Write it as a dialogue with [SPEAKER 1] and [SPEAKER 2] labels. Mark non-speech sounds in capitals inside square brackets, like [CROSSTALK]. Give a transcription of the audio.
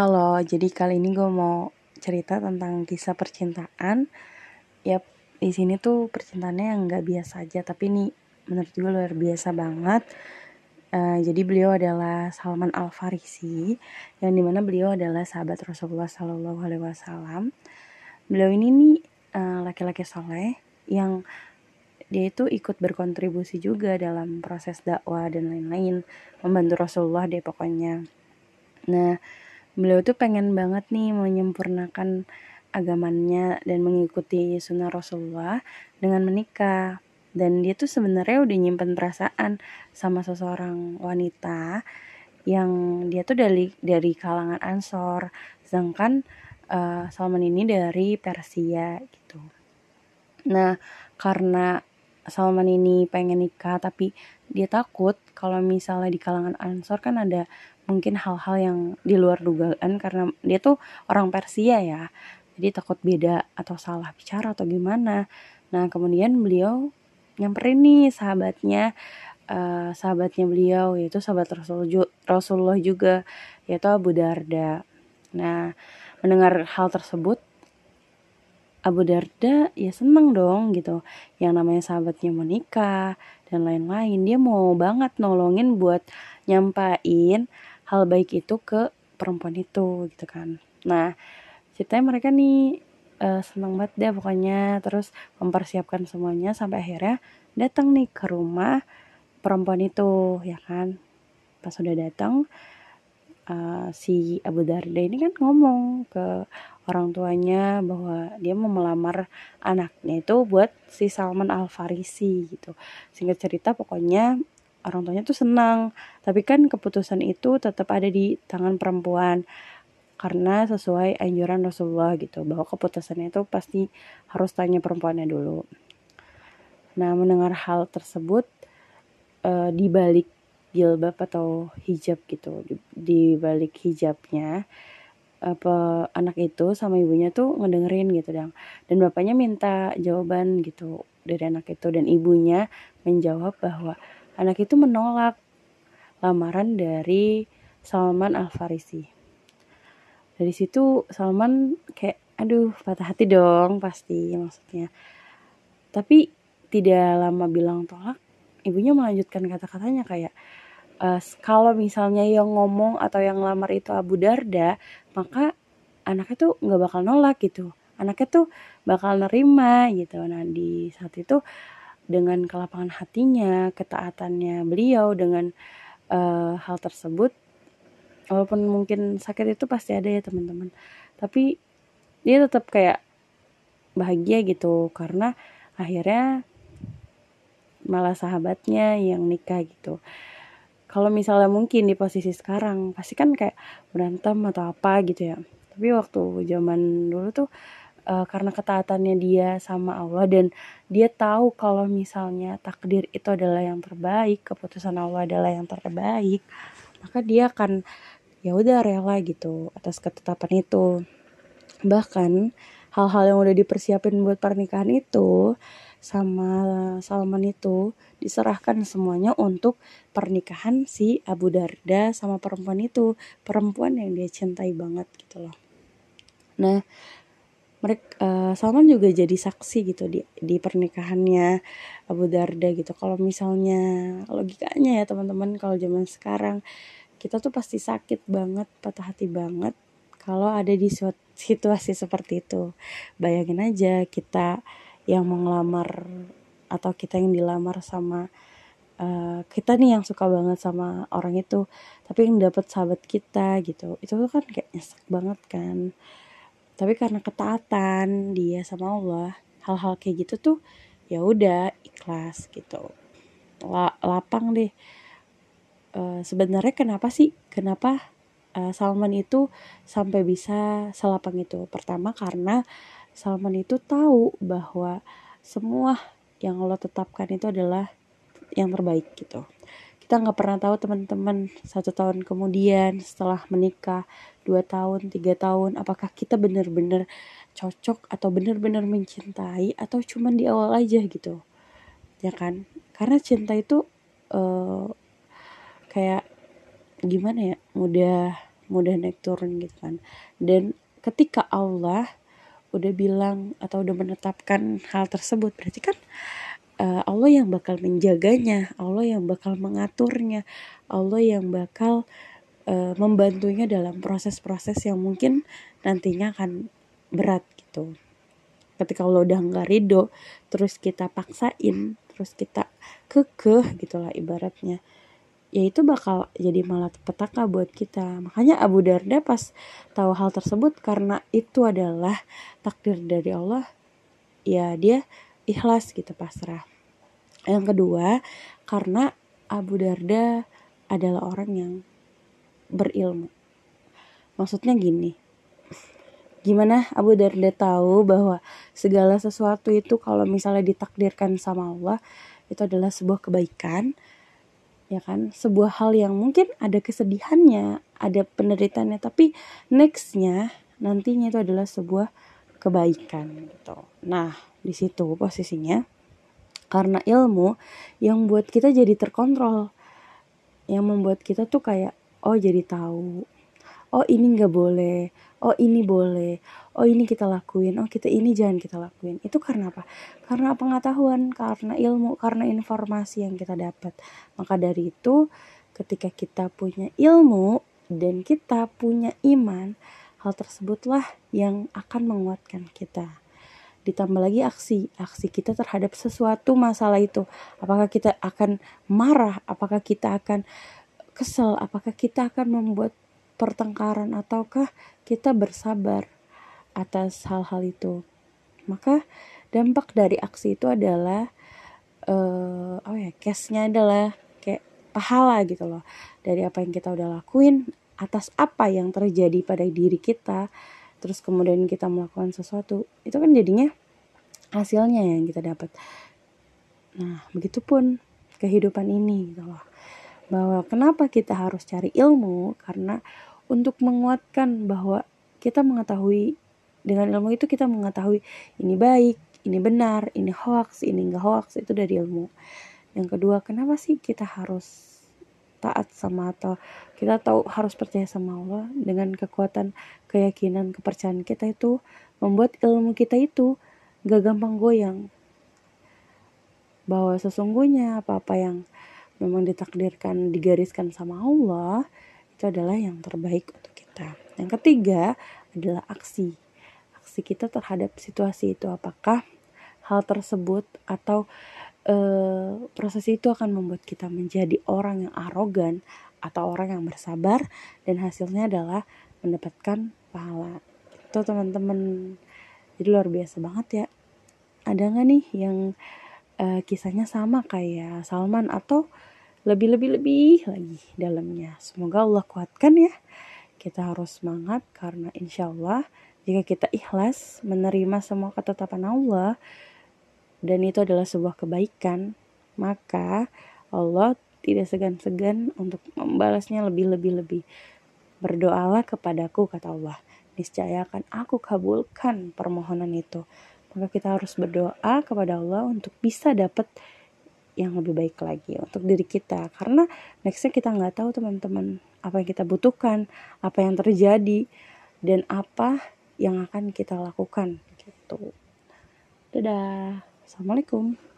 [SPEAKER 1] Halo, jadi kali ini gue mau cerita tentang kisah percintaan. Ya, di sini tuh percintaannya yang nggak biasa aja, tapi ini menurut gue luar biasa banget. Uh, jadi beliau adalah Salman Al Farisi, yang di mana beliau adalah sahabat Rasulullah Shallallahu Alaihi Wasallam. Beliau ini nih uh, laki-laki soleh yang dia itu ikut berkontribusi juga dalam proses dakwah dan lain-lain, membantu Rasulullah deh pokoknya. Nah, beliau tuh pengen banget nih menyempurnakan agamanya dan mengikuti sunnah Rasulullah dengan menikah. Dan dia tuh sebenarnya udah nyimpen perasaan sama seseorang wanita yang dia tuh dari dari kalangan Ansor. Sedangkan uh, Salman ini dari Persia gitu. Nah karena Salman ini pengen nikah tapi dia takut kalau misalnya di kalangan Ansor kan ada mungkin hal-hal yang di luar dugaan karena dia tuh orang Persia ya. Jadi takut beda atau salah bicara atau gimana. Nah kemudian beliau nyamperin nih sahabatnya uh, sahabatnya beliau yaitu sahabat Rasul Rasulullah juga yaitu Abu Darda. Nah mendengar hal tersebut Abu Darda ya seneng dong gitu. Yang namanya sahabatnya mau nikah dan lain-lain. Dia mau banget nolongin buat nyampain hal baik itu ke perempuan itu gitu kan. Nah ceritanya mereka nih uh, senang banget deh pokoknya. Terus mempersiapkan semuanya sampai akhirnya datang nih ke rumah perempuan itu ya kan. Pas sudah datang uh, si Abu Darda ini kan ngomong ke orang tuanya bahwa dia mau melamar anaknya itu buat si Salman Al Farisi gitu. Singkat cerita pokoknya orang tuanya tuh senang. Tapi kan keputusan itu tetap ada di tangan perempuan. Karena sesuai anjuran Rasulullah gitu bahwa keputusannya itu pasti harus tanya perempuannya dulu. Nah mendengar hal tersebut uh, di balik jilbab atau hijab gitu di balik hijabnya apa anak itu sama ibunya tuh ngedengerin gitu dong dan bapaknya minta jawaban gitu dari anak itu. Dan ibunya menjawab bahwa anak itu menolak lamaran dari Salman Al Farisi. Dari situ Salman kayak aduh patah hati dong pasti maksudnya. Tapi tidak lama bilang tolak, ibunya melanjutkan kata-katanya kayak e, kalau misalnya yang ngomong atau yang lamar itu Abu Darda, maka anaknya tuh nggak bakal nolak gitu. Anaknya tuh bakal nerima gitu. Nah di saat itu dengan kelapangan hatinya, ketaatannya beliau dengan uh, hal tersebut, walaupun mungkin sakit itu pasti ada ya teman-teman, tapi dia tetap kayak bahagia gitu karena akhirnya malah sahabatnya yang nikah gitu. Kalau misalnya mungkin di posisi sekarang pasti kan kayak berantem atau apa gitu ya. Tapi waktu zaman dulu tuh uh, karena ketaatannya dia sama Allah dan dia tahu kalau misalnya takdir itu adalah yang terbaik, keputusan Allah adalah yang terbaik, maka dia akan ya udah rela gitu atas ketetapan itu. Bahkan hal-hal yang udah dipersiapin buat pernikahan itu sama Salman itu diserahkan semuanya untuk pernikahan si Abu Darda sama perempuan itu perempuan yang dia cintai banget gitu loh nah mereka uh, Salman juga jadi saksi gitu di di pernikahannya Abu Darda gitu. Kalau misalnya logikanya ya teman-teman kalau zaman sekarang kita tuh pasti sakit banget patah hati banget kalau ada di [LAUGHS] situasi seperti itu. Bayangin aja kita yang mau atau kita yang dilamar sama uh, kita nih yang suka banget sama orang itu tapi yang dapat sahabat kita gitu. Itu tuh kan kayak nyesek banget kan tapi karena ketaatan dia sama Allah hal-hal kayak gitu tuh ya udah ikhlas gitu. La, lapang deh. Uh, sebenarnya kenapa sih? Kenapa uh, Salman itu sampai bisa selapang itu? Pertama karena Salman itu tahu bahwa semua yang Allah tetapkan itu adalah yang terbaik gitu kita nggak pernah tahu teman-teman satu tahun kemudian setelah menikah dua tahun tiga tahun apakah kita benar-benar cocok atau benar-benar mencintai atau cuman di awal aja gitu ya kan? Karena cinta itu uh, kayak gimana ya mudah mudah naik turun gitu kan. Dan ketika Allah udah bilang atau udah menetapkan hal tersebut berarti kan uh, Allah yang bakal menjaganya Allah yang bakal mengaturnya Allah yang bakal uh, membantunya dalam proses-proses yang mungkin nantinya akan berat gitu. Ketika Allah udah nggak ridho terus kita paksain terus kita kekeh gitulah ibaratnya ya itu bakal jadi malah petaka buat kita. Makanya Abu Darda pas tahu hal tersebut karena itu adalah takdir dari Allah ya dia ikhlas gitu pasrah yang kedua karena Abu Darda adalah orang yang berilmu. Maksudnya gini Gimana Abu Darda tahu bahwa segala sesuatu itu kalau misalnya ditakdirkan sama Allah itu adalah sebuah kebaikan ya kan? Sebuah hal yang mungkin ada kesedihannya ada penderitaannya tapi nextnya nantinya itu adalah sebuah kebaikan gitu. Nah di situ posisinya karena ilmu yang buat kita jadi terkontrol. Yang membuat kita tuh kayak oh jadi tahu. Oh ini nggak boleh. Oh ini boleh. Oh ini kita lakuin. Oh kita ini jangan kita lakuin. Itu karena apa? Karena pengetahuan karena ilmu karena informasi yang kita dapat. Maka dari itu ketika kita punya ilmu dan kita punya iman hal tersebutlah yang akan menguatkan kita ditambah lagi aksi aksi kita terhadap sesuatu masalah itu. Apakah kita akan marah? Apakah kita akan kesel? Apakah kita akan membuat pertengkaran? Ataukah kita bersabar atas hal-hal itu? Maka dampak dari aksi itu adalah uh, oh ya case-nya adalah kayak pahala gitu loh. Dari apa yang kita udah lakuin atas apa yang terjadi pada diri kita terus kemudian kita melakukan sesuatu itu kan jadinya hasilnya yang kita dapat. Nah begitupun kehidupan ini gitu loh. Bahwa kenapa kita harus cari ilmu? Karena untuk menguatkan bahwa kita mengetahui dengan ilmu itu kita mengetahui ini baik, ini benar, ini hoax, ini enggak hoax itu dari ilmu. Yang kedua, kenapa sih kita harus taat sama atau kita tahu harus percaya sama Allah dengan kekuatan keyakinan kepercayaan kita itu membuat ilmu kita itu gak gampang goyang bahwa sesungguhnya apa-apa yang memang ditakdirkan digariskan sama Allah itu adalah yang terbaik untuk kita. Yang ketiga adalah aksi. Aksi kita terhadap situasi itu apakah hal tersebut atau e, proses itu akan membuat kita menjadi orang yang arogan atau orang yang bersabar dan hasilnya adalah mendapatkan pahala. Itu teman-teman jadi luar biasa banget ya. Ada nggak nih yang e, kisahnya sama kayak Salman atau lebih-lebih-lebih lagi dalamnya. Semoga Allah kuatkan ya. Kita harus semangat karena insya Allah jika kita ikhlas menerima semua ketetapan Allah dan itu adalah sebuah kebaikan, maka Allah tidak segan-segan untuk membalasnya lebih-lebih-lebih. Berdoalah kepadaku, kata Allah. Niscaya akan aku kabulkan permohonan itu. Maka kita harus berdoa kepada Allah untuk bisa dapat yang lebih baik lagi untuk diri kita karena nextnya kita nggak tahu teman-teman apa yang kita butuhkan apa yang terjadi dan apa yang akan kita lakukan gitu dadah assalamualaikum